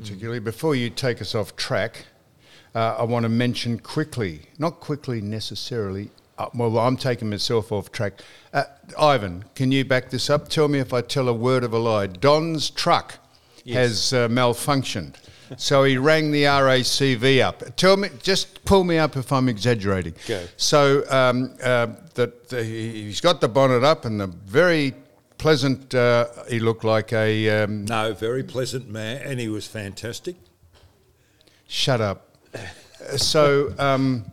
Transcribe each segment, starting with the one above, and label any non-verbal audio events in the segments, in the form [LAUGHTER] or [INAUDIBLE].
Particularly, before you take us off track, uh, I want to mention quickly, not quickly necessarily, uh, well, I'm taking myself off track. Uh, Ivan, can you back this up? Tell me if I tell a word of a lie. Don's truck has uh, malfunctioned. So he rang the RACV up. Tell me, just pull me up if I'm exaggerating. Go. So um, uh, that the, he's got the bonnet up and the very pleasant. Uh, he looked like a. Um, No, very pleasant man, and he was fantastic. shut up. So um,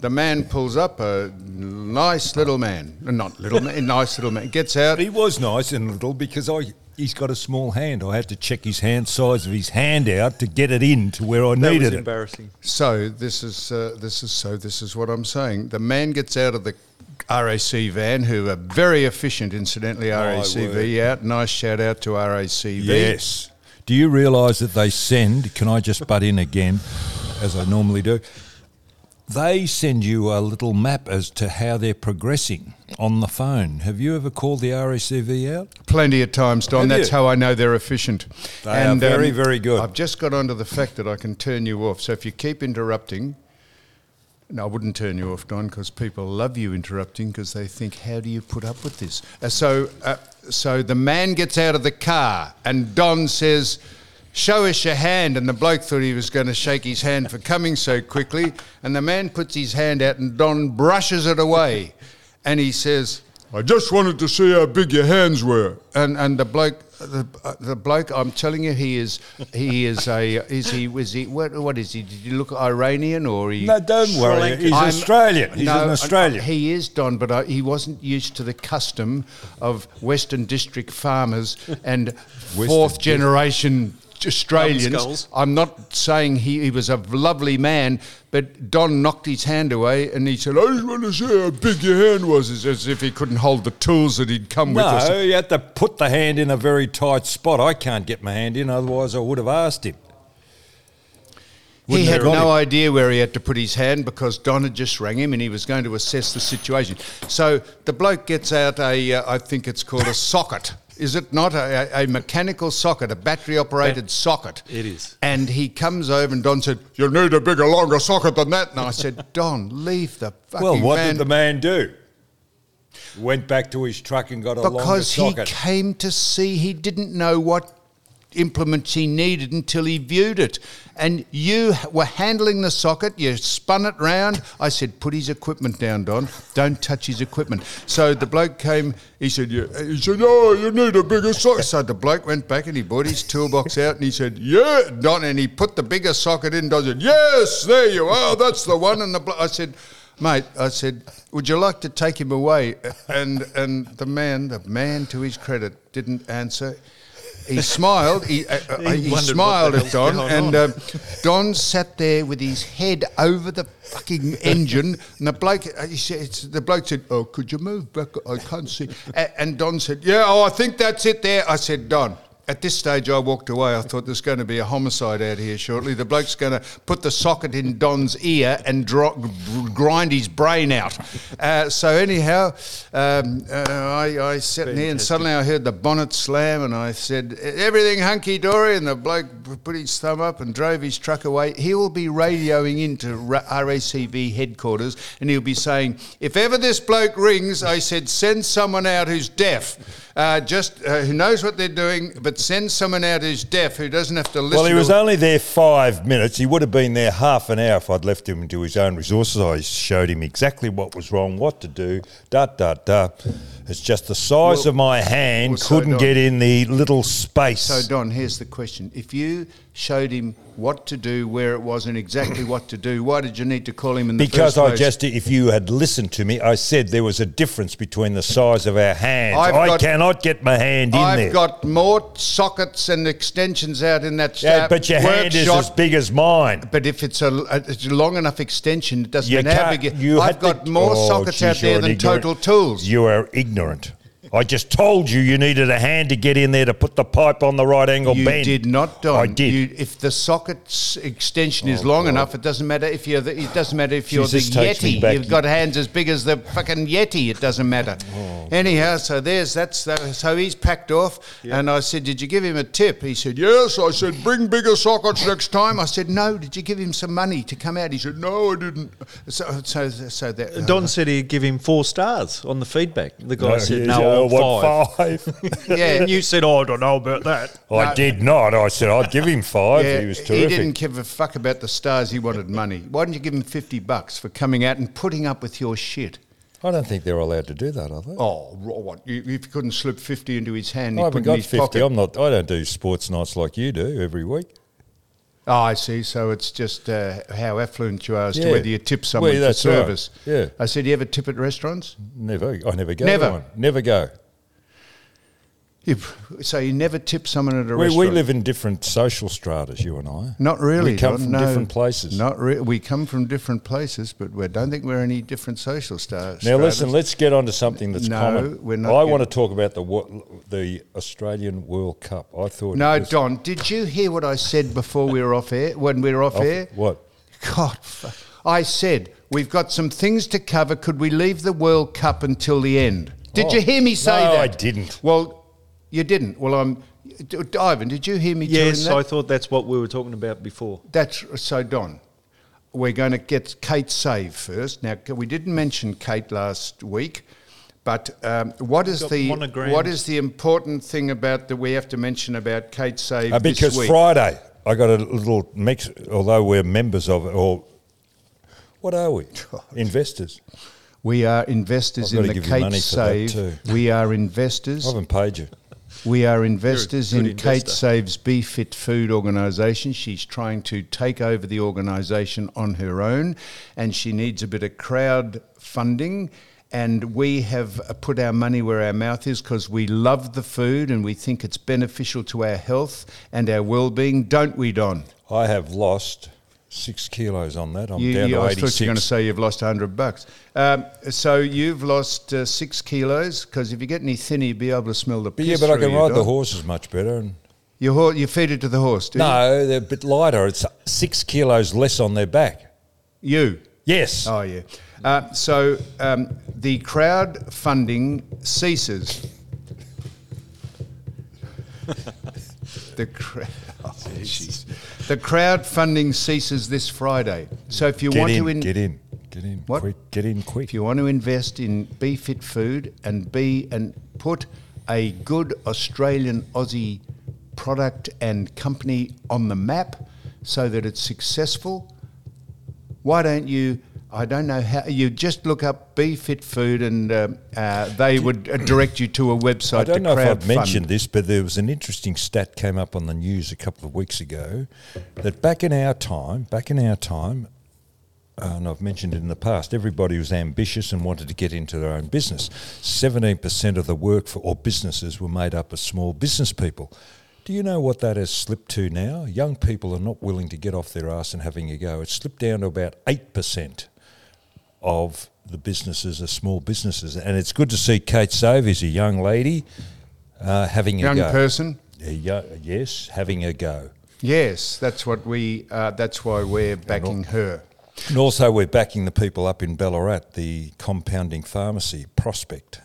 the man pulls up a nice little man, Uh, not little man, nice little man. Gets out. He was nice and little because I he's got a small hand. I had to check his hand size of his hand out to get it in to where I That was needed it. embarrassing. So this is uh, this is so this is what I'm saying. The man gets out of the RAC van, who are very efficient, incidentally. RACV out. Nice shout out to RACV. Yes. Do you realise that they send? Can I just butt in again, as I normally do? They send you a little map as to how they're progressing on the phone. Have you ever called the RACV out? Plenty of times, Don. Have That's you? how I know they're efficient. They are very, um, very good. I've just got onto the fact that I can turn you off. So if you keep interrupting, no, I wouldn't turn you off, Don, because people love you interrupting because they think, how do you put up with this? Uh, so, uh, so the man gets out of the car and Don says, Show us your hand. And the bloke thought he was going to shake his hand for coming so quickly. And the man puts his hand out and Don brushes it away. And he says, I just wanted to see how big your hands were. And and the bloke, the, uh, the bloke, I'm telling you, he is he is a is he was he what what is he? Did he look Iranian or he? No, don't worry. He's I'm- Australian. He's no, an Australian. He is Don, but I, he wasn't used to the custom of Western District farmers and fourth generation Australians. I'm not saying he, he was a lovely man, but Don knocked his hand away and he said, I just want to see how big your hand was, as, as if he couldn't hold the tools that he'd come with. us. No, you had to put the hand in a very tight spot. I can't get my hand in, otherwise I would have asked him. He Wouldn't had no him. idea where he had to put his hand because Don had just rang him and he was going to assess the situation. So the bloke gets out a, uh, I think it's called a socket. Is it not a, a mechanical socket, a battery operated socket? It is. And he comes over and Don said, "You need a bigger, longer socket than that." And I said, [LAUGHS] "Don, leave the fucking Well, what man." did the man do? Went back to his truck and got a because he longer socket. came to see he didn't know what implements he needed until he viewed it and you were handling the socket you spun it round i said put his equipment down don don't touch his equipment so the bloke came he said yeah. he said oh you need a bigger socket so the bloke went back and he brought his toolbox out and he said yeah don and he put the bigger socket in don said yes there you are that's the one and the blo- i said Mate, I said, would you like to take him away? And and the man, the man, to his credit, didn't answer. He smiled. He, uh, uh, He he, smiled at Don, and uh, Don sat there with his head over the fucking engine. And the bloke, uh, he said, it's- the bloke said, "Oh, could you move back? I can't see." A- And Don said, "Yeah, oh, I think that's it there." I said, "Don." At this stage, I walked away. I thought there's going to be a homicide out here shortly. The bloke's going to put the socket in Don's ear and grind his brain out. Uh, so anyhow, um, uh, I, I sat there and suddenly I heard the bonnet slam, and I said, "Everything hunky dory." And the bloke put his thumb up and drove his truck away. He will be radioing into RACV headquarters, and he'll be saying, "If ever this bloke rings, I said send someone out who's deaf." Uh, just uh, who knows what they're doing, but send someone out who's deaf who doesn't have to listen. Well, he was only there five minutes. He would have been there half an hour if I'd left him to his own resources. I showed him exactly what was wrong, what to do, da da da. It's just the size Well- of my hand well, so couldn't Don- get in the little space. So, Don, here's the question: If you showed him what to do, where it was, and exactly what to do. Why did you need to call him in the Because first I just, if you had listened to me, I said there was a difference between the size of our hands. I've I got- cannot get my hand in I've there. got more sockets and extensions out in that yeah, but your hand is workshop. as big as mine. But if it's a, a it's a long enough extension, it doesn't You matter how big. it- I've got more Oh, sockets geez, out there than ignorant- Total Tools. You are ignorant ignorant. I just told you you needed a hand to get in there to put the pipe on the right angle You bend. did not, Don. I did. You, if the socket's extension is Oh, long God. enough, it doesn't matter if you're the, it doesn't matter if you're Jeez, the this takes me Yeti. back. You've got hands as big as the fucking Yeti. It doesn't matter. Oh. Anyhow, so there's that's the, so he's packed off, and I said, "Did you give him a tip?" He said, "Yes." I said, "Bring bigger sockets next time." I said, "No." Did you give him some money to come out? He said, "No, I didn't." So so so that Don uh, said he'd give him four stars on the feedback. The guy said, yeah, no, I'm want five. five. [LAUGHS] yeah. And you said, oh, I don't know about that. I did not. I said I'd give him five. Yeah, he was he didn't give a fuck about the stars. He wanted money. Why didn't you give him fifty bucks for coming out and putting up with your shit? I don't think they're allowed to do that, are they? Oh, what? You, if you couldn't slip fifty into his hand, I he haven't put it in got his fifty. pocket. I'm not. I don't do sports nights like you do every week. Oh, I see. So it's just uh, how affluent you are as to whether you tip someone Well, for that's right. service. Yeah. I said, you ever tip at restaurants? Never. I never go. Never. Never go. You, so you never tip someone at a We, restaurant? we live in different social stratas, you and I. Not really. We come from no. different places. Not re- We come from different places, but we don't think we're any different social stars. Now listen, let's get on to something that's No, common. we're not I want to talk about the the Australian World Cup. I thought No, Don, did you hear what I said before we were off air? When we were off Off- air? what? God, I said we've got some things to cover. Could we leave the World Cup until the end? Did Oh, you hear me say no, that? I didn't. Well, you didn't. Well, I'm. D- Ivan, did you hear me? Yes, that? I thought that's what we were talking about before. That's so, Don. We're going to get Kate Save first. Now, we didn't mention Kate last week, but um, what is got the monogrammed. what is the important thing about that we have to mention about Kate Save Uh, this because week? Friday I got a little mix. Although we're members of it, or what are we? [LAUGHS] Investors. We are investors I've in gotta the give you Kate money for that Save. too. We are investors. I haven't paid you. We are investors in Kate. Save's Be Fit Food organisation. She's trying to take over the organisation on her own, and she needs a bit of crowd funding. And we have put our money where our mouth is because we love the food and we think it's beneficial to our health and our well-being, don't we, Don? I have lost six kilos on that. I'm You, down you- to I eighty thought you were going to say you've lost 100 bucks. Um, so you've lost uh, six kilos because if you get any thinner, you'll be able to smell the But piss yeah, but I can you, ride the horses much better. And You, ho- you feed it to the horse, do you? no, they're a bit lighter. It's six kilos less on their back. You. Yes. Oh, yeah. Uh, so um, the crowd funding ceases. [LAUGHS] the crowd. Oh. The crowdfunding ceases this Friday. So if you get want in, to in, get in, get in, What? quick, get in quick. if you want to invest in Be Fit Food and be and put a good Australian Aussie product and company on the map so that it's successful, why don't you? I don't know how you just look up Be Fit Food and uh, uh, they would uh, direct you to a website. I don't know if I've mentioned this, but there was an interesting stat came up on the news a couple of weeks ago that back in our time, back in our time, uh, and I've mentioned it in the past, everybody was ambitious and wanted to get into their own business. Seventeen percent of the work for or businesses were made up of small business people. Do you know what that has slipped to now? Young people are not willing to get off their ass and having a go. It's slipped down to about eight percent of the businesses are small businesses, and it's good to see Kate Save is a young lady uh, having a Young person. A yo- yes, having a go. Yes, that's what we. Uh, that's why we're backing her. And also, we're backing the people up in Ballarat, the compounding pharmacy Prospect.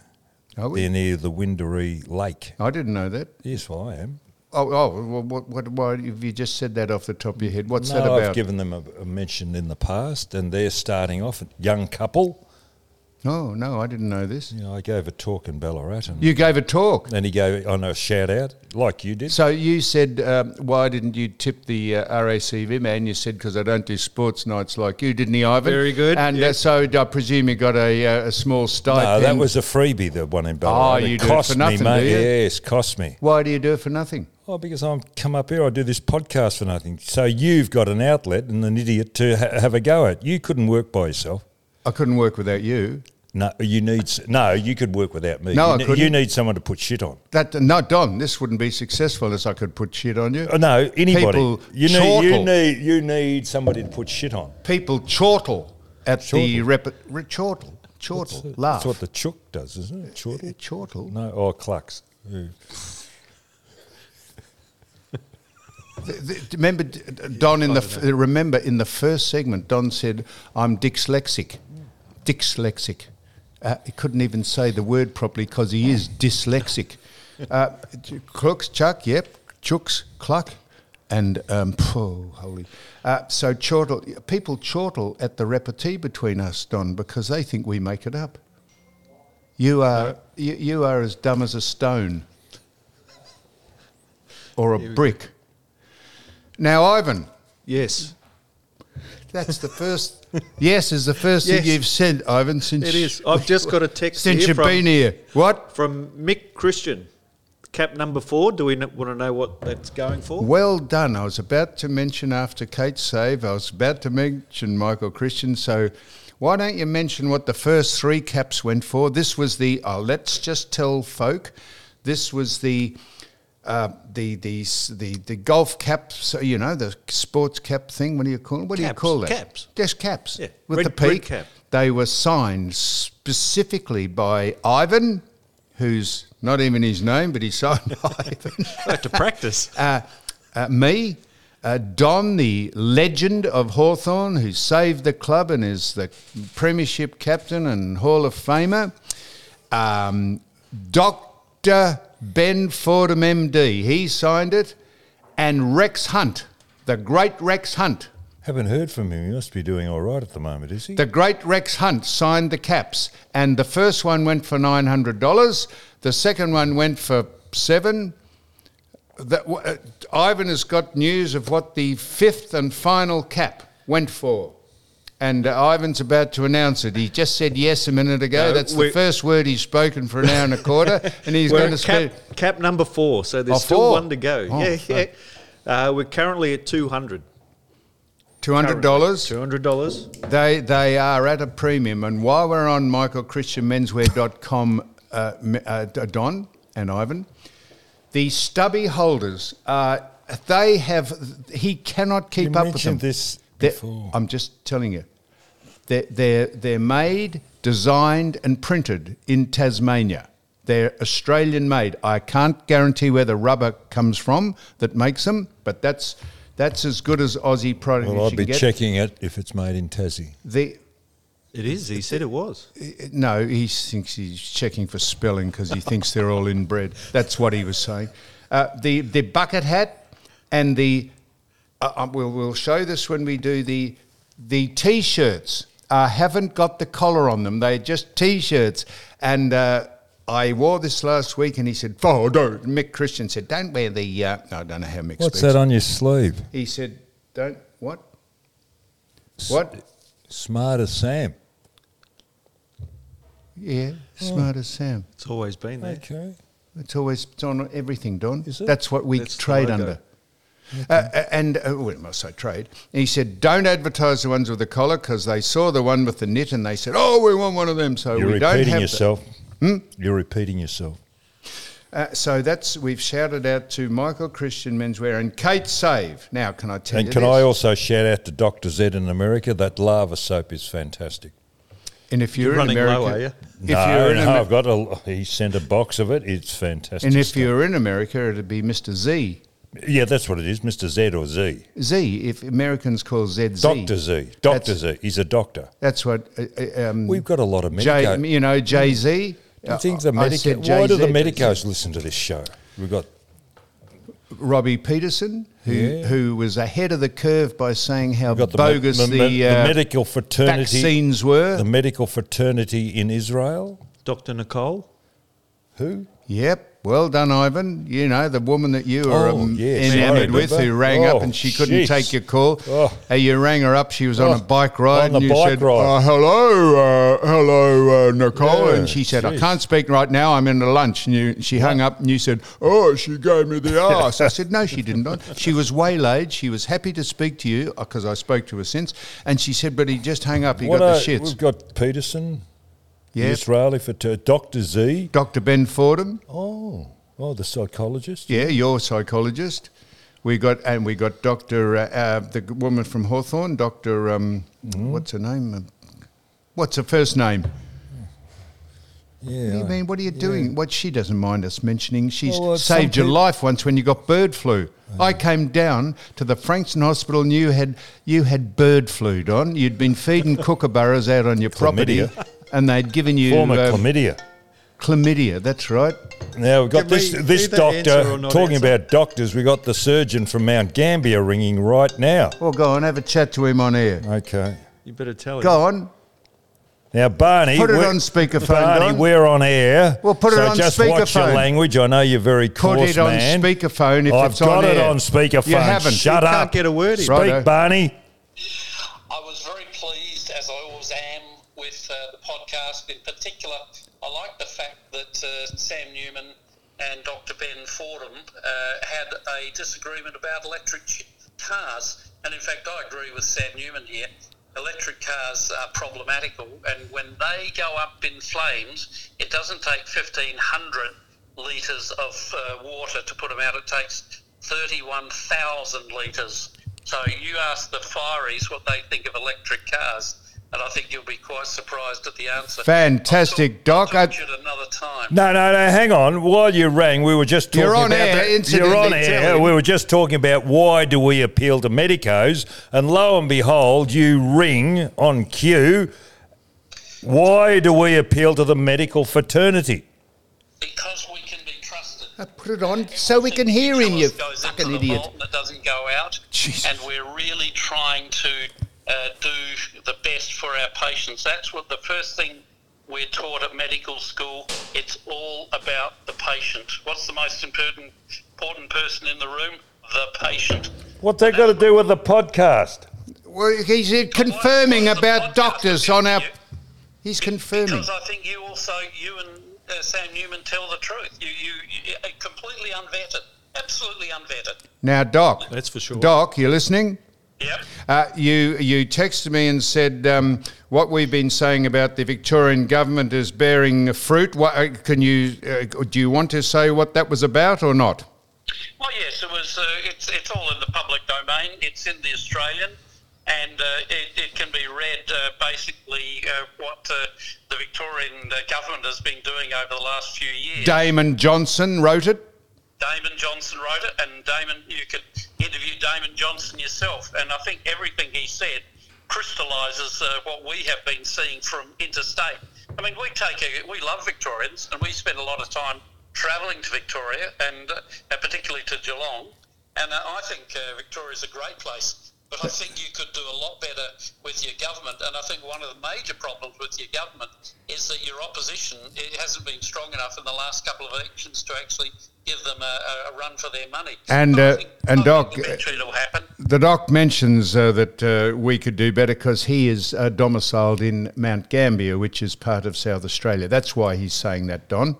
Are we? They're near the Wendouree Lake. I didn't know that. Yes, well, I am. Oh, oh well, what, what, why have you just said that off the top of your head? What's no, that about? I've given them a, a mention in the past, and they're starting off. A young couple. Oh no, I didn't know this. You know, I gave a talk in Ballarat, and You gave a talk. and he gave on a shout out like you did. So you said, um, why didn't you tip the uh, RACV man? You said, because I don't do sports nights like you, didn't he, Ivan? Very good, And yeah. uh, so I presume you got a, uh, a small stipend. no, that was a freebie. The one in Ballarat. Oh, you it do it for nothing, me, mate. do you? Yes, cost me. Why do you do it for nothing? Oh, because I'm come up here, I do this podcast for nothing. So you've got an outlet and an idiot to ha- have a go at. You couldn't work by yourself. I couldn't work without you. No, you need. No, you could work without me. No, you, I couldn't. you need someone to put shit on. That no, Don, this wouldn't be successful unless I could put shit on you. Oh, no, anybody. People you need. You need. You need somebody to put shit on. People chortle at the Chortle. rep- re- chortle, chortle, laugh. That's what the chook does, isn't it? Chortle. Chortle. No, or clucks. Yeah. Remember, Don, in the f- remember in the first segment, Don said, "I'm dyslexic." Dyslexic. Uh, he couldn't even say the word properly because he is dyslexic. Uh, Crooks, Chuck, yep, Chooks, Cluck, and um, oh, holy. Uh, so chortle, people chortle at the repartee between us, Don, because they think we make it up. You are you, you are as dumb as a stone or a brick. Now, Ivan, Yes, that's the first. yes, is the first Yes. thing you've said, Ivan, since it is. I've just got a text since here you've from, been here. What? from Mick Christian, cap number four. Do we want to know what that's going for? Well done. I was about to mention after Kate's save. I was about to mention Michael Christian. So, why don't you mention what the first three caps went for? This was the. Oh, let's just tell folk. This was the. Uh, the, the the the golf caps, you know, the sports cap thing. What do you call? it? What do you Caps, call that? caps. Just caps. Yeah, with red- the peak. cap. They were signed specifically by Ivan, who's not even his name, but he signed [LAUGHS] Ivan to practice. [LAUGHS] uh, uh, me, uh, Don, the legend of Hawthorn, who saved the club and is the Premiership captain and Hall of Famer, um, Dr. Ben Fordham, MD, he signed it, and Rex Hunt, the great Rex Hunt. Haven't heard from him. He must be doing all right at the moment, is he? The great Rex Hunt signed the caps, and the first one went for nine hundred dollars. The second one went for seven. That uh, Ivan has got news of what the fifth and final cap went for, and uh, Ivan's about to announce it. He just said yes a minute ago. No, That's the first word he's spoken for an hour and a quarter, [LAUGHS] and he's going to at spend. cap, cap number four, so there's Oh, still four? one to go. Oh, yeah, yeah. Uh, we're currently at two hundred. Two hundred dollars. Two hundred dollars. They they are at a premium, and while we're on michaelchristianmenswear.com, uh, m- uh, Don and Ivan, the stubby holders, uh, they have he cannot keep You up with them. mentioned this They're- before. I'm just telling you, they're, they're they're made, designed, and printed in Tasmania. They're Australian made. I can't guarantee where the rubber comes from that makes them, but that's that's as good as Aussie product. well, I'd you be get. checking it if it's made in Tassie. The It is. He said it was. No, he thinks he's checking for spelling because he thinks they're all inbred. That's what he was saying. Uh, the the bucket hat and the uh, uh, we'll we'll show this when we do the the t-shirts. Uh, haven't got the collar on them. They're just t-shirts. And uh, I wore this last week, and he said, "Oh, don't." Mick Christian said, "Don't wear the." Uh, no, I don't know how Mick What's speaks. that on your sleeve? He said, "Don't what? What? Smart as Sam. Yeah, smart as Sam." It's always been there. Okay. It's always it's on everything, Don. Is it? That's what we That's trade under. Uh, uh, and uh, well, I must say trade. And he said, "Don't advertise the ones with the collar because they saw the one with the knit and they said, oh, we want one of them." So You're we don't repeating have the- yourself. You're repeating yourself. Uh, so that's we've shouted out to Michael Christian Menswear and Kate Save. Now, can I tell And you can this? I also shout out to Dr. Z in America? That lava soap is fantastic. and if you're, You're in running America, low, are you? if no, you're in no, Amer- I've got a. He sent a box of it. It's fantastic. and if stuff. you're in America, it'd be Mr. Z. yeah, that's what it is, Mr. Z or Z. Z. If Americans call Z Z. Doctor Z. Doctor Z. He's a doctor. That's what. Uh, uh, um, We've got a lot of J, you know, Jay Z. Do you think the I medico? said Why do the medicos listen to this show? We've got Robbie Peterson, who Yeah. who was ahead of the curve by saying how the, bogus me- the, me- the uh, medical fraternity. vaccines were. The medical fraternity in Israel. Dr. Nicole. Who? Yep, Well done, Ivan. You know, the woman that you were Oh, um, yes, enamored with who rang Oh, up and she couldn't jeez. take your call. Oh. Uh, you rang her up. She was on Oh, a bike ride. on the and you bike said, ride. "Uh, hello, uh, hello, uh, Nicole. Yeah, and she said, I can't speak right now. I'm in a lunch. And you, she hung up and you said, oh, she gave me the [LAUGHS] ass. I said, no, she didn't. She was waylaid. She was happy to speak to you because I spoke to her since. And she said, but he just hung up. He What got the shits. We've got Peterson, Yeah. Israeli for t- Dr. Z. Dr. Ben Fordham. Oh, oh, the psychologist. Yeah, your psychologist. We got and we got Doctor uh, uh, the woman from Hawthorn, Doctor. Um, Mm-hmm. What's her name? Um, What's her first name? Yeah. What do you mean? What are you doing? What she doesn't mind us mentioning. She's Well, uh, saved your life once when you got bird flu. I came down to the Frankston Hospital and you had you had bird flu, Don. You'd been feeding [LAUGHS] kookaburras out on your property. And they'd given you Former uh, chlamydia. chlamydia. That's right. Now we've got Can this we this either answer doctor or not talking answer? about doctors. We got the surgeon from Mount Gambier ringing right now. Well, go on, have a chat to him on air. Okay. You better tell him. Go on. Now, Barney, Put it we're- on speakerphone, Barney, Don. we're on air. Well, put it on speaker. so on just watch your speakerphone. language. I know you're very Put coarse, it on man. speakerphone if I've it's got it air. on speakerphone. You haven't. Shut You up. can't get a word in. Speak, Righto. Barney. In particular, I like the fact that uh, Sam Newman and Dr. Ben Fordham uh, had a disagreement about electric cars. And in fact, I agree with Sam Newman here. Electric cars are problematical, and when they go up in flames, it doesn't take 1,500 litres of uh, water to put them out. It takes 31,000 litres. So you ask the fireys what they think of electric cars, and I think you'll be quite surprised at the answer. Fantastic, I'll Doc. I'll I- talk to you another time. No, no, no. Hang on. While you rang, we were just talking You're on about. air, the- you're on air. him. We were just talking about why do we appeal to medicos, and lo and behold, you ring on cue. Why do we appeal to the medical fraternity? Because we can be trusted. Uh, Put it on so we can hear him, you Nicholas fucking idiot. vault and doesn't go out. Jesus. And we're really trying to uh, do the best for our patients. That's what the first thing we're taught at medical school. It's all about the patient. What's the most important important person in the room? The patient. What's that got to do with the podcast? Well, he's uh, confirming about doctors on our. you? He's confirming. Because I think you also, you and uh, Sam Newman tell the truth. You, you, you are completely unvetted. Absolutely unvetted. Now, Doc. That's for sure. Doc, you're listening? Yep. Uh, you you texted me and said um, what we've been saying about the Victorian government is bearing fruit. What, uh, can you uh, do you want to say what that was about or not? Well, yes, it was. Uh, it's it's all in the public domain. It's in the Australian, and uh, it, it can be read uh, basically uh, what uh, the Victorian uh, government has been doing over the last few years. Damon Johnston wrote it. Damon Johnston wrote it, and Damon, you could Damon Johnston yourself, and I think everything he said crystallises uh, what we have been seeing from interstate. I mean, we take a, we love Victorians, and we spend a lot of time travelling to Victoria, and uh, particularly to Geelong, and uh, I think uh, Victoria is a great place. But I think you could do a lot better with your government, and I think one of the major problems with your government is that your opposition it hasn't been strong enough in the last couple of elections to actually give them a, a run for their money. And, uh, think- and Doc, it'll happen. The doc mentions uh, that uh, we could do better because he is uh, domiciled in Mount Gambier, which is part of South Australia. That's why he's saying that, Don.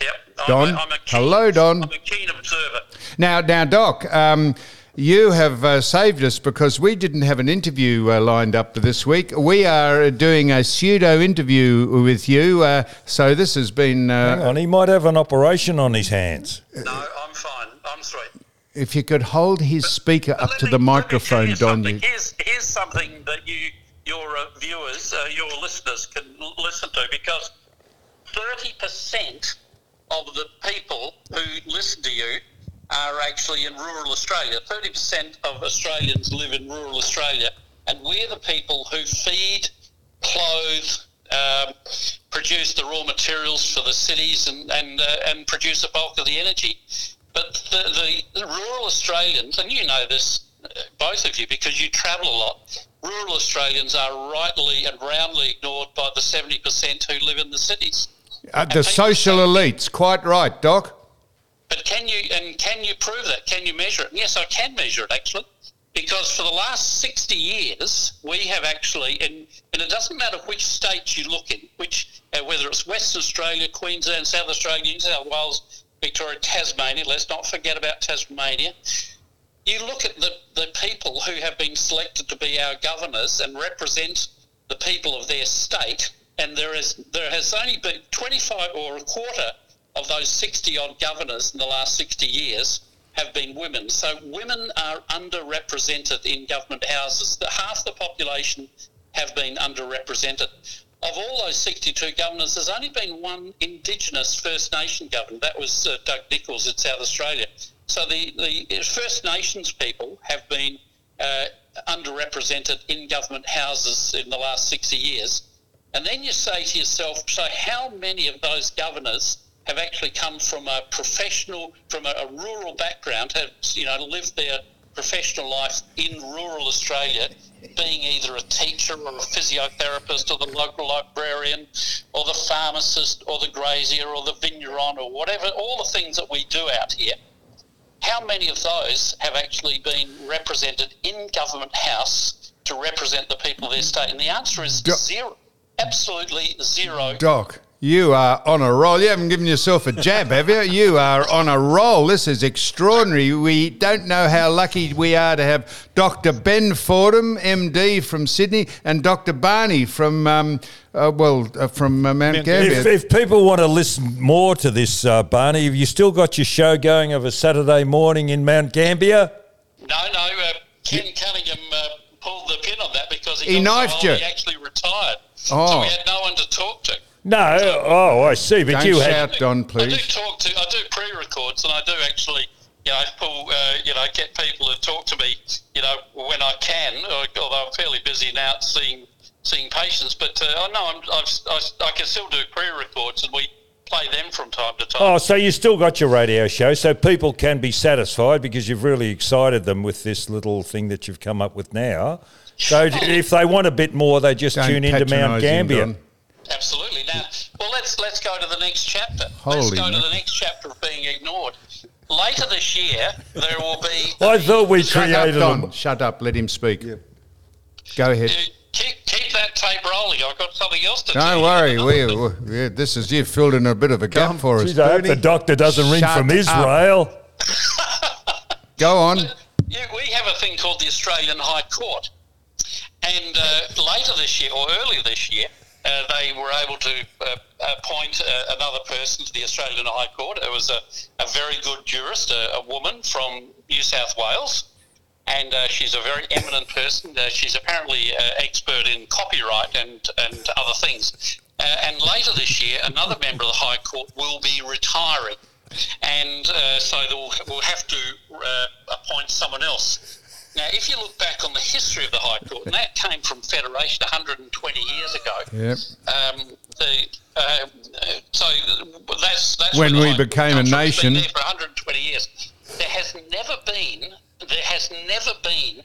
Yep. Don? I'm a, I'm a keen, Hello, Don. I'm a keen observer. Now, now, Doc, um, you have uh, saved us because we didn't have an interview uh, lined up for this week. We are doing a pseudo interview with you, uh, so this has been. Hang Uh, on, he might have an operation on his hands. No, I'm fine. I'm sweet. if you could hold his speaker But up to me- the let me tell microphone, you Don. You, Here's, here's something that you, your uh, viewers, uh, your listeners can l- listen to because 30% of the people who listen to you are actually in rural Australia. 30% of Australians live in rural Australia, and we're the people who feed, clothe, um, produce the raw materials for the cities and, and, uh, and produce a bulk of the energy. But the, the, the rural Australians, and you know this, uh, both of you, because you travel a lot, rural Australians are rightly and roundly ignored by the 70% who live in the cities. Uh, the social elites, quite right, Doc. But can you and can you prove that? Can you measure it? Yes, I can measure it actually, because for the last sixty years we have actually, and, and it doesn't matter which state you look in, which uh, whether it's Western Australia, Queensland, South Australia, New South Wales, Victoria, Tasmania. Let's not forget about Tasmania. You look at the, the people who have been selected to be our governors and represent the people of their state, and there is there has only been 25 or a quarter of those 60 odd governors in the last 60 years have been women. So women are underrepresented in government houses. Half the population have been underrepresented. Of all those 62 governors, there's only been one Indigenous First Nation governor. That was uh, Doug Nicholls in South Australia. So the, the First Nations people have been uh, underrepresented in government houses in the last 60 years. And then you say to yourself, so how many of those governors have actually come from a professional, from a, a rural background, have you know lived their professional life in rural Australia, being either a teacher or a physiotherapist or the local librarian or the pharmacist or the grazier or the vigneron or whatever, all the things that we do out here. How many of those have actually been represented in Government House to represent the people of their state? And the answer is zero. Absolutely zero. Doc, you are on a roll. You haven't given yourself a jab, have you? You are on a roll. This is extraordinary. We don't know how lucky we are to have Dr. Ben Fordham, MD from Sydney, and Dr. Barney from, um, uh, well, uh, from uh, Mount Gambier. If, if people want to listen more to this, uh, Barney, have you still got your show going of a Saturday morning in Mount Gambier? No, no. Uh, Ken Cunningham uh, pulled the pin on that because he, He got so knifed you. He actually retired, so Oh. we had no one to talk to. No. Oh, I see. But Don't you shout, had. Don, I do please. talk to. I do pre-records, and I do actually, you know, pull, uh, you know, get people to talk to me, you know, when I can. Although I'm fairly busy now seeing seeing patients, but uh, I know I'm, I've, I, I can still do pre-records, and we play them from time to time. Oh, so you still got your radio show, so people can be satisfied because you've really excited them with this little thing that you've come up with now. So if they want a bit more, they just Don't tune into Mount patronise him, Gambier. Don. Absolutely. Now, well, let's let's go to the next chapter. let's Holy go to the next chapter of being ignored. Later this year, there will be. [LAUGHS] I thought we Shut up, created Don. them. Shut up. Let him speak. Go ahead. Uh, keep, keep that tape rolling. I've got something else to Don't do. worry. [LAUGHS] We, we, yeah, this is you filled in a bit of a gap for us. Geez, I hope the doctor doesn't ring Shut from up. Israel. [LAUGHS] Go on. Yeah, we have a thing called the Australian High Court. And uh, later this year, or earlier this year, uh, they were able to uh, appoint uh, another person to the Australian High Court. It was a, a very good jurist, a, a woman from New South Wales. And uh, she's a very eminent person. Uh, she's apparently uh, expert in copyright and, and other things. And later this year, another member of the High Court will be retiring. And so they'll, we'll have to appoint someone else. Now, if you look back on the history of the High Court, and that came from Federation 120 years ago, Yep. um, the, uh, so that's, that's When we became a nation. there for 120 years. There has never been, there has never been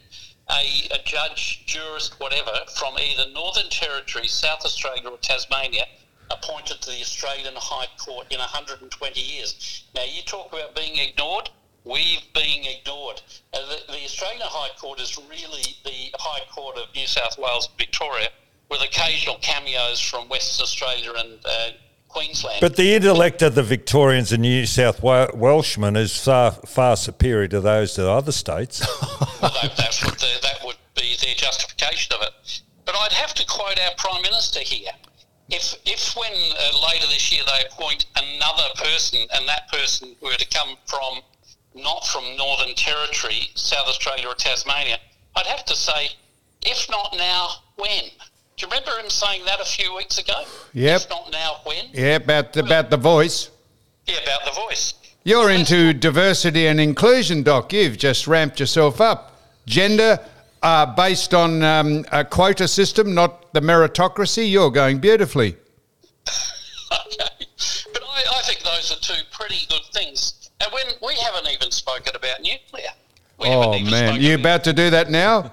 a, a judge, jurist, whatever, from either Northern Territory, South Australia, or Tasmania appointed to the Australian High Court in 120 years. Now, you talk about being ignored. We've been ignored. Uh, the, the Australian High Court is really the High Court of New South Wales and Victoria, with occasional cameos from Western Australia and uh, Queensland. But the intellect of the Victorians and New South Welshmen is far, far superior to those of other states. [LAUGHS] Well, that, what that would be their justification of it. But I'd have to quote our Prime Minister here. If, if when uh, later this year they appoint another person and that person were to come from not from Northern Territory, South Australia or Tasmania, I'd have to say, if not now, when? Do you remember him saying that a few weeks ago? Yep. If not now, when? Yeah, about about the voice. Yeah, about the voice. You're into diversity and inclusion, Doc. You've just ramped yourself up. Gender uh, based on um, a quota system, not the meritocracy. You're going beautifully. [LAUGHS] Okay. But I, I think those are two pretty good things. And when we haven't even spoken about nuclear. We Oh man, spoken- you about to do that now?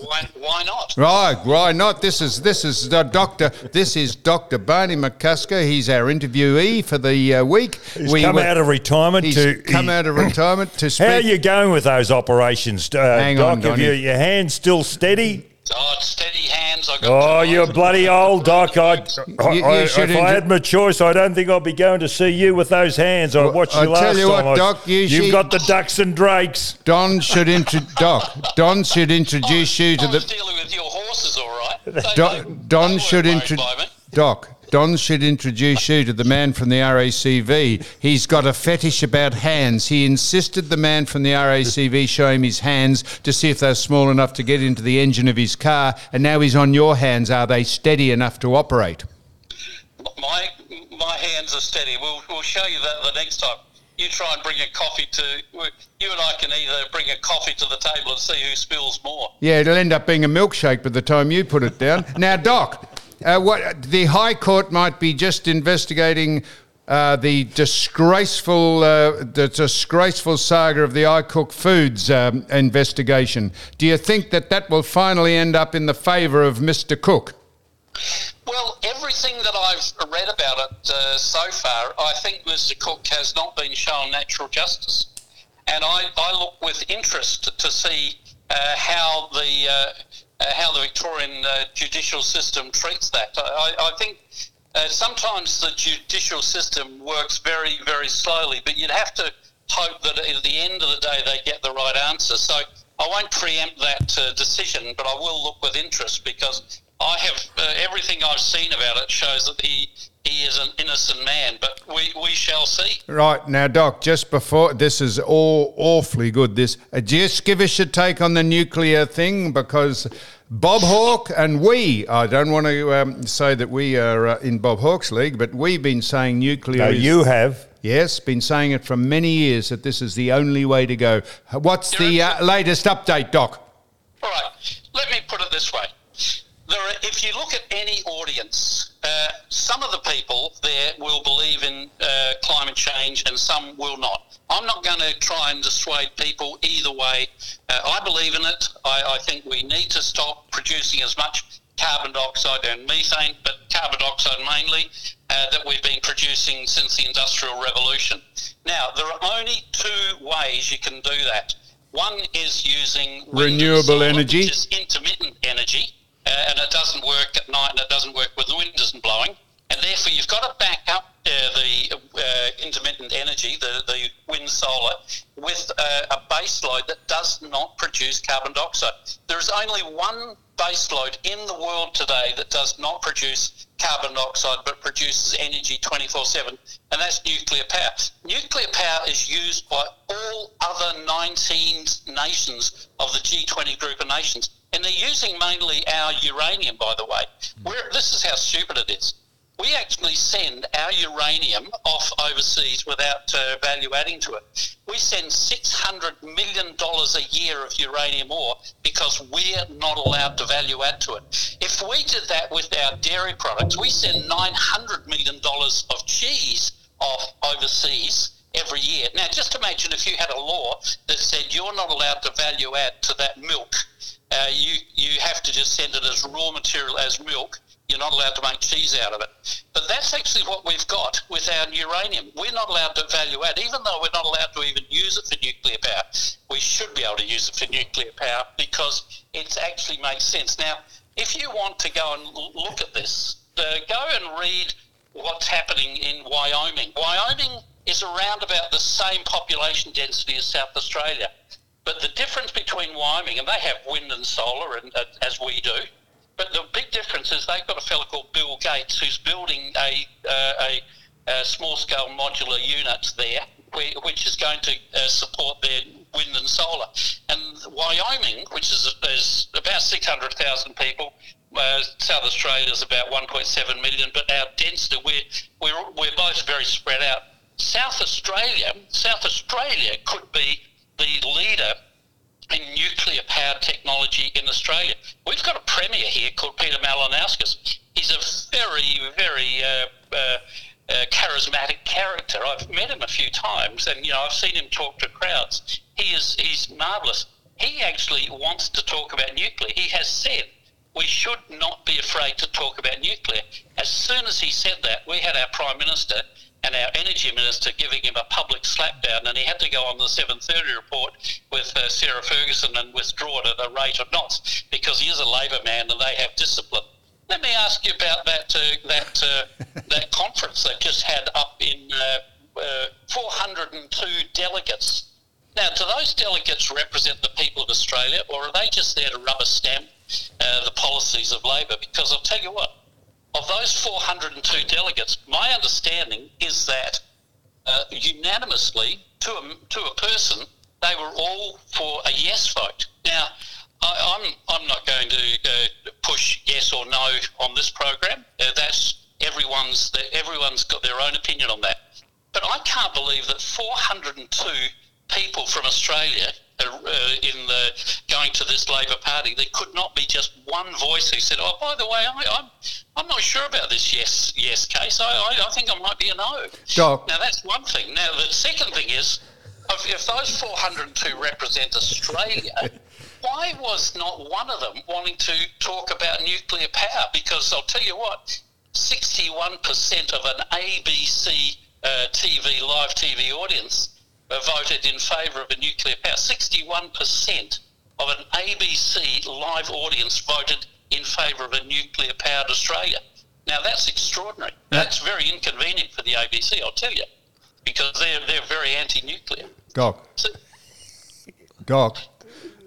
why, why not? Right, why not? This is this is the doctor. This is Doctor Barney McCusker. He's our interviewee for the uh, week. He's come out of retirement He's to come out of retirement to speak. How are you going with those operations, uh, Hang Doc? on, Have you, Donny. your hands still steady? Oh, it's steady hands. I got Oh, you're bloody old, Doc. I, I, you I- should if I had my choice, I don't think I'd be going to see you with those hands. I watched you I'll last tell you time. what, Doc, you You've see- got the ducks and drakes. Don should intro- Doc. Don should introduce oh, you to I was the dealing with your horses, all right. [LAUGHS] They- they- Don, Don should worried introduce. Doc. Don should introduce you to the man from the RACV. He's got a fetish about hands. He insisted the man from the RACV show him his hands to see if they're small enough to get into the engine of his car, and now he's on your hands. Are they steady enough to operate? My my hands are steady. We'll, we'll show you that the next time. You try and bring a coffee to. You and I can either bring a coffee to the table and see who spills more. Yeah, it'll end up being a milkshake by the time you put it down. now, Doc, uh, what the High Court might be just investigating uh, the disgraceful, uh, the disgraceful saga of the iCook Foods um, investigation. Do you think that that will finally end up in the favour of Mr. Cook? Well, everything that I've read about it uh, so far, I think Mr. Cook has not been shown natural justice, and I, I look with interest to see uh, how the uh, how the Victorian uh, judicial system treats that. I, I think uh, sometimes the judicial system works very very slowly, but you'd have to hope that at the end of the day they get the right answer. So I won't preempt that uh, decision, but I will look with interest because I have uh, everything I've seen about it shows that he he is an innocent man. But we, we shall see. Right now, Doc. Just before this is all awfully good. This uh, just give us your take on the nuclear thing because Bob Hawke and we. I don't want to um, say that we are uh, in Bob Hawke's league, but we've been saying nuclear. No, is, you have. Yes, been saying it for many years that this is the only way to go. What's the uh, latest update, Doc? All right. Let me put it this way. There are, if you look at any audience, uh, some of the people there will believe in uh, climate change and some will not. I'm not going to try and dissuade people either way. Uh, I believe in it. I, I think we need to stop producing as much carbon dioxide and methane, but carbon dioxide mainly, uh, that we've been producing since the Industrial Revolution. Now, there are only two ways you can do that. One is using Renewable solar, energy. which is intermittent energy, and it doesn't work at night and it doesn't work when the wind isn't blowing. And therefore, you've got to back up uh, the uh, intermittent energy, the, the wind solar, with uh, a base load that does not produce carbon dioxide. There is only one base load in the world today that does not produce carbon dioxide but produces energy 24 7, and that's nuclear power. Nuclear power is used by all other 19 nations of the G20 group of nations, and they're using mainly our uranium, by the way. We're, this is how stupid it is. We actually send our uranium off overseas without uh, value adding to it. We send $600 million a year of uranium ore because we're not allowed to value add to it. If we did that with our dairy products, we send $900 million of cheese off overseas every year. Now, just imagine if you had a law that said you're not allowed to value add to that milk. Uh, you, you have to just send it as raw material as milk. You're not allowed to make cheese out of it. But that's actually what we've got with our uranium. We're not allowed to value add, even though we're not allowed to even use it for nuclear power. We should be able to use it for nuclear power because it actually makes sense. Now, if you want to go and look at this, uh, go and read what's happening in Wyoming. Wyoming is around about the same population density as South Australia. But the difference between Wyoming, and they have wind and solar, and, uh, as we do, but the big difference is they've got a fellow called Bill Gates who's building a, uh, a, a small scale modular unit there, which is going to uh, support their wind and solar. And Wyoming, which is, is about 600,000 people, uh, South Australia is about 1.7 million, but our density, we're, we're, we're both very spread out. South Australia, South Australia could be the leader in nuclear powered technology in Australia. We've got a premier here called Peter Malinauskas. He's a very, very uh, uh, uh, charismatic character. I've met him a few times, and you know I've seen him talk to crowds. He is he's marvelous. he actually wants to talk about nuclear. He has said we should not be afraid to talk about nuclear. As soon as he said that, we had our Prime Minister and our Energy Minister giving him a public slapdown, and he had to go on the 7:30 report with uh, Sarah Ferguson and withdraw it at a rate of knots because he is a Labor man and they have discipline. Let me ask you about that uh, that uh, [LAUGHS] that conference they just had up in uh, uh, 402 delegates. Now, do those delegates represent the people of Australia, or are they just there to rubber stamp uh, the policies of Labor? Because I'll tell you what, of those 402 delegates, my understanding is that uh, unanimously, to a, to a person, they were all for a yes vote. Now, I, I'm I'm not going to uh, push yes or no on this program. Uh, that's everyone's everyone's got their own opinion on that. But I can't believe that 402 people from Australia uh, in the going to this Labor Party, there could not be just one voice who said, "Oh, by the way, I, I'm I'm not sure about this yes yes case. I, I, I think I might be a no." Doc. Now that's one thing. Now the second thing is, if, if those 402 represent Australia. [LAUGHS] Why was not one of them wanting to talk about nuclear power? Because I'll tell you what, 61% of an ABC uh, TV, live TV audience voted in favour of a nuclear power. 61% of an ABC live audience voted in favour of a nuclear powered Australia. Now that's extraordinary. That's very inconvenient for the ABC, I'll tell you, because they're, they're very anti nuclear. Doc, So, Doc,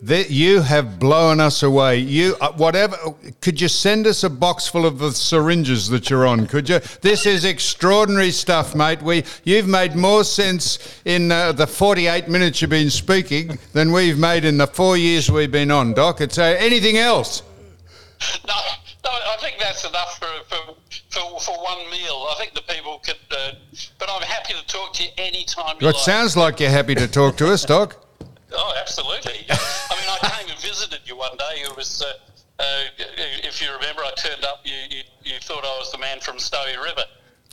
that you have blown us away. You, uh, whatever. Could you send us a box full of the syringes that you're on? Could you? This is extraordinary stuff, mate. We, you've made more sense in uh, the 48 minutes you've been speaking than we've made in the four years we've been on, Doc. It's uh, anything else. No, no, I think that's enough for, for, for, for one meal. I think the people could, uh, but I'm happy to talk to you anytime you It like. sounds like you're happy to talk to us, Doc. [LAUGHS] Oh, absolutely. Visited you one day. It was, uh, uh, if you remember, I turned up. You, you, you thought I was the man from Snowy River.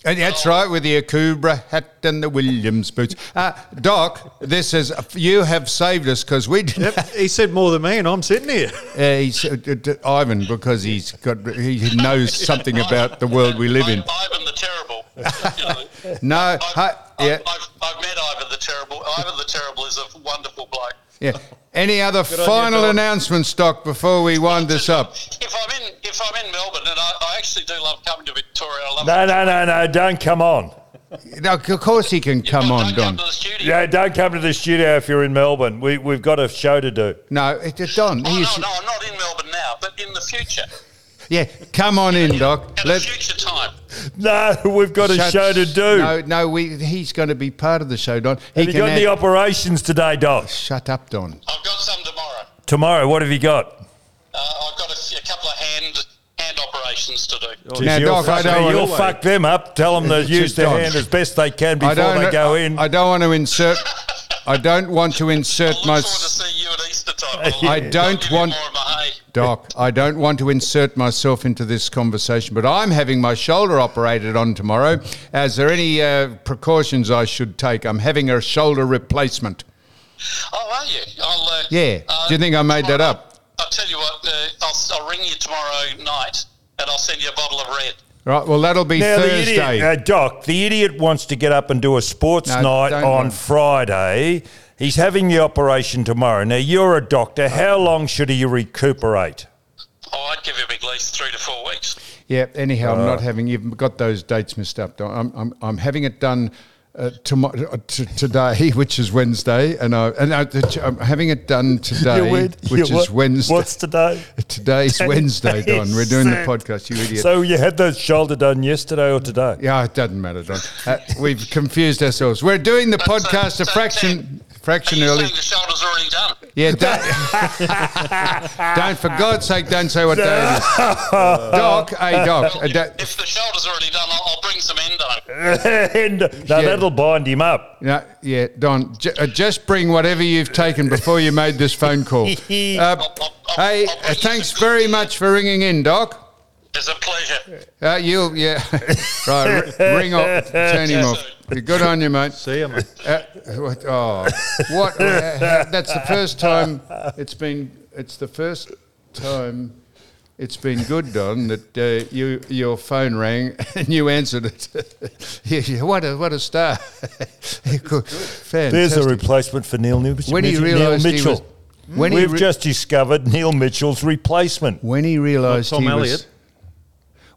And that's right, with the Akubra hat and the Williams boots. Uh, Doc, this is you have saved us because we didn't. Yep, he said more than me, and I'm sitting here. [LAUGHS] Uh, he's, uh, d- d- Ivan, because he's got he knows [LAUGHS] something about the world we live in. Ivan the Terrible. [LAUGHS] You know, No, I've, hi, I've, yeah, I've, I've met Ivan the Terrible. Ivan the Terrible is a wonderful bloke. Yeah. Any other on you, final Doc. announcements, Doc, before we wind this up? If I'm in, if I'm in Melbourne, and I, I actually do love coming to Victoria. I love No, no, no, no, don't come on. No, of course he can come Don't on, come Don. to the studio. Yeah, don't come to the studio if you're in Melbourne. We, we've got a show to do. No, it, it- Don. Oh, He's, no, no, I'm not in Melbourne now, but in the future, Yeah, come on in, Doc. at Let- future time. No, we've got a shut- show to do. No, no, we, he's going to be part of the show, Don. He have you got add- any operations today, Doc? Shut up, Don. I've got some tomorrow. Tomorrow, what have you got? Uh, I've got a couple of hand hand operations to do. Geez, Now, you'll Doc, I fuck, don't you'll fuck them up. Tell them to use their Don. hand as best they can before they go in. I don't want to insert. [LAUGHS] I don't want to I insert look my. forward to see you at Easter time. [LAUGHS] I'll- I I'll don't give you want- more of my hay. Doc, I don't want to insert myself into this conversation, but I'm having my shoulder operated on tomorrow. Is there any uh, precautions I should take? I'm having a shoulder replacement. Oh, are you? I'll, uh, Yeah. uh, Do you think I made that up? I'll tell you what. Uh, I'll, I'll ring you tomorrow night, and I'll send you a bottle of red. Right. Well, that'll be Now, the Thursday. idiot, uh, Doc, the idiot wants to get up and do a sports No, night on worry. Friday. He's having the operation tomorrow. Now, you're a doctor. How long should he recuperate? Oh, I'd give him at least three to four weeks. yeah. Anyhow, I'm Uh. not having. You've got those dates messed up. I'm. I'm, I'm having it done. Uh, tomorrow, uh, t- today, [LAUGHS] which is Wednesday, and I and I, I'm having it done [LAUGHS] today, which is Wednesday. What's today? [LAUGHS] Today's Wednesday, Don. We're doing the podcast. You idiot. So you had that shoulder done yesterday or today? Yeah, it doesn't matter, Don. Uh, we've confused ourselves. We're doing the uh, podcast a fraction Ted, fraction Are you early. saying the shoulder's already done? Yeah, don't, [LAUGHS] don't for God's sake, don't say what day it is. [LAUGHS] Doc, hey Doc, uh, If, da- if the shoulder's already done, I'll, I'll bring some endo. and, no, that'll bind him up. no, yeah, Don, j- uh, just bring whatever you've taken before you made this phone call. [LAUGHS] Uh, I'll, I'll, I'll, hey, I'll uh, thanks very cookies. much for ringing in, Doc. It's a pleasure. Uh, you'll, yeah, right, r- ring off, turn him off. Good on you, mate. See you, mate. Uh, what, oh, what? uh, that's the first time it's been. It's the first time it's been good, Don. That uh, you your phone rang [LAUGHS] and you answered it. [LAUGHS] Yeah, yeah, what a what a star! [LAUGHS] There's a replacement for Neil Mitchell. When he Neil realised he Mitchell. was- when We've re- just discovered Neil Mitchell's replacement. when he realised Tom he Elliott. was.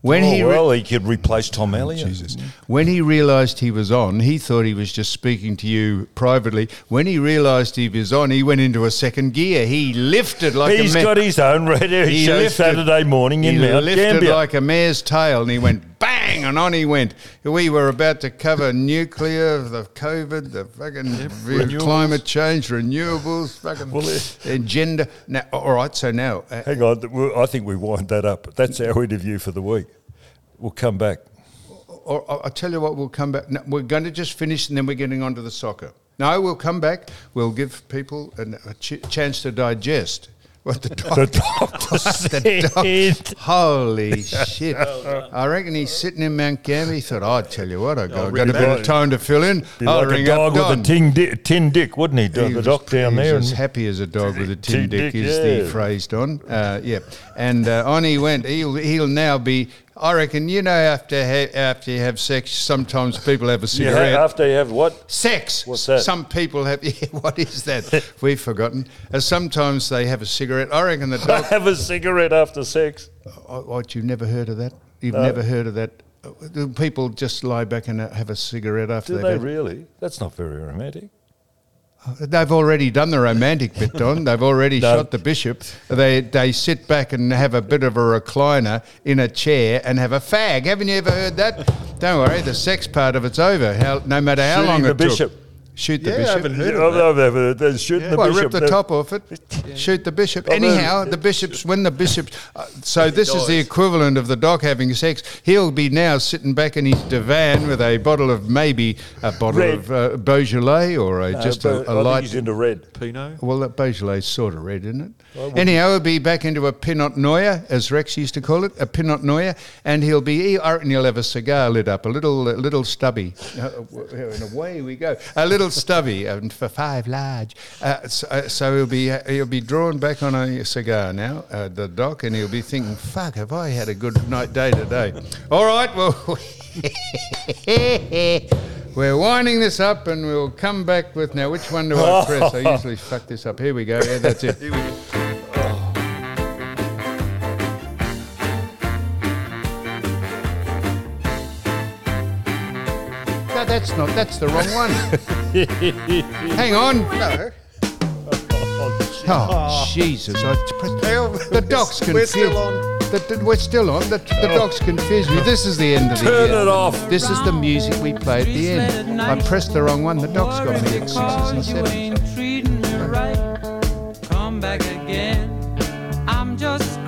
When oh, he re- well, he could replace Tom Elliott. Jesus. When he realised he was on, he thought he was just speaking to you privately. When he realised he was on, he went into a second gear. He lifted like He's a ma- got his own radio He show lifted- Saturday morning in he Mount lifted Gambier. like a mare's tail, and he went bang, and on he went. We were about to cover nuclear, the COVID, the fucking climate change, renewables, fucking Well, gender. Now, all right, so now uh, Hang on, I think we wind that up. That's our interview for the week. We'll come back. or, or I'll tell you what, we'll come back. No, we're going to just finish and then we're getting on to the soccer. No, we'll come back. We'll give people an, a ch- chance to digest what the [LAUGHS] doctor, The doctor the doc- said. Holy shit. I reckon he's sitting in Mount Gambier. He thought, I'd tell you what, I've got, really got a bit of time to fill in. Be I'll like a dog up with a tin, di- tin dick, wouldn't he? The, He the was- doc down he was there. as happy as a dog with a tin, Tin dick, dick, is the phrase, Don. Uh, yeah, and uh, on he went. He'll he'll now be. I reckon you know after ha- after you have sex, sometimes people have a cigarette. Yeah, after you have what? Sex. What's that? Some people have. [LAUGHS] Yeah, what is that? We've forgotten. Uh, sometimes they have a cigarette. I reckon the [LAUGHS] dog. have a cigarette after sex. Oh, what you've never heard of that? You've never heard of that? Uh, do People just lie back and uh, have a cigarette after Do they've really? That's not very romantic. They've already done the romantic bit, Don. [LAUGHS] They've already No. shot the bishop. They they sit back and have a bit of a recliner in a chair and have a fag. Haven't you ever heard that? Don't worry, the sex part of it's over. How, no matter how Shooting long the it took. Bishop. Shoot the Yeah, I haven't heard Yeah, of that. I've never- they're shooting the Well, bishop. rip the top off it. Shoot the bishop. Well, Anyhow, the bishops when the bishops. Uh, so this is the equivalent of the doc having sex. He'll be now sitting back in his divan with a bottle of maybe a bottle Red. of uh, Beaujolais or a, No, just but a, I a think light. he's into red. Pinot. Well, that Beaujolais sort of red, isn't it? Anyhow, he'll be back into a Pinot Noir, as Rex used to call it, a Pinot Noir, and he'll be. I reckon he'll have a cigar lit up, a little, a little stubby. Uh, and away we go, a little stubby, and for five large. Uh, so, uh, so he'll be he'll be drawn back on a cigar now, uh, the doc, and he'll be thinking, "Fuck, have I had a good night day today?" All right, well. [LAUGHS] We're winding this up and we'll come back with now. Which one do I press? I [LAUGHS] usually fuck this up. Here we go. Yeah, that's it. That's not. That's the wrong one. [LAUGHS] Hang on. No. Oh, Jesus! I pressed, the doc's confused. [LAUGHS] We're still on. The, the- we're still on. The, the oh. doc's confused me. This is the end of the Turn year. it off. This is the music we play at the end. I pressed the wrong one. The doc's got me at sixes and sevens. ain't treating me right. Come back again. I'm just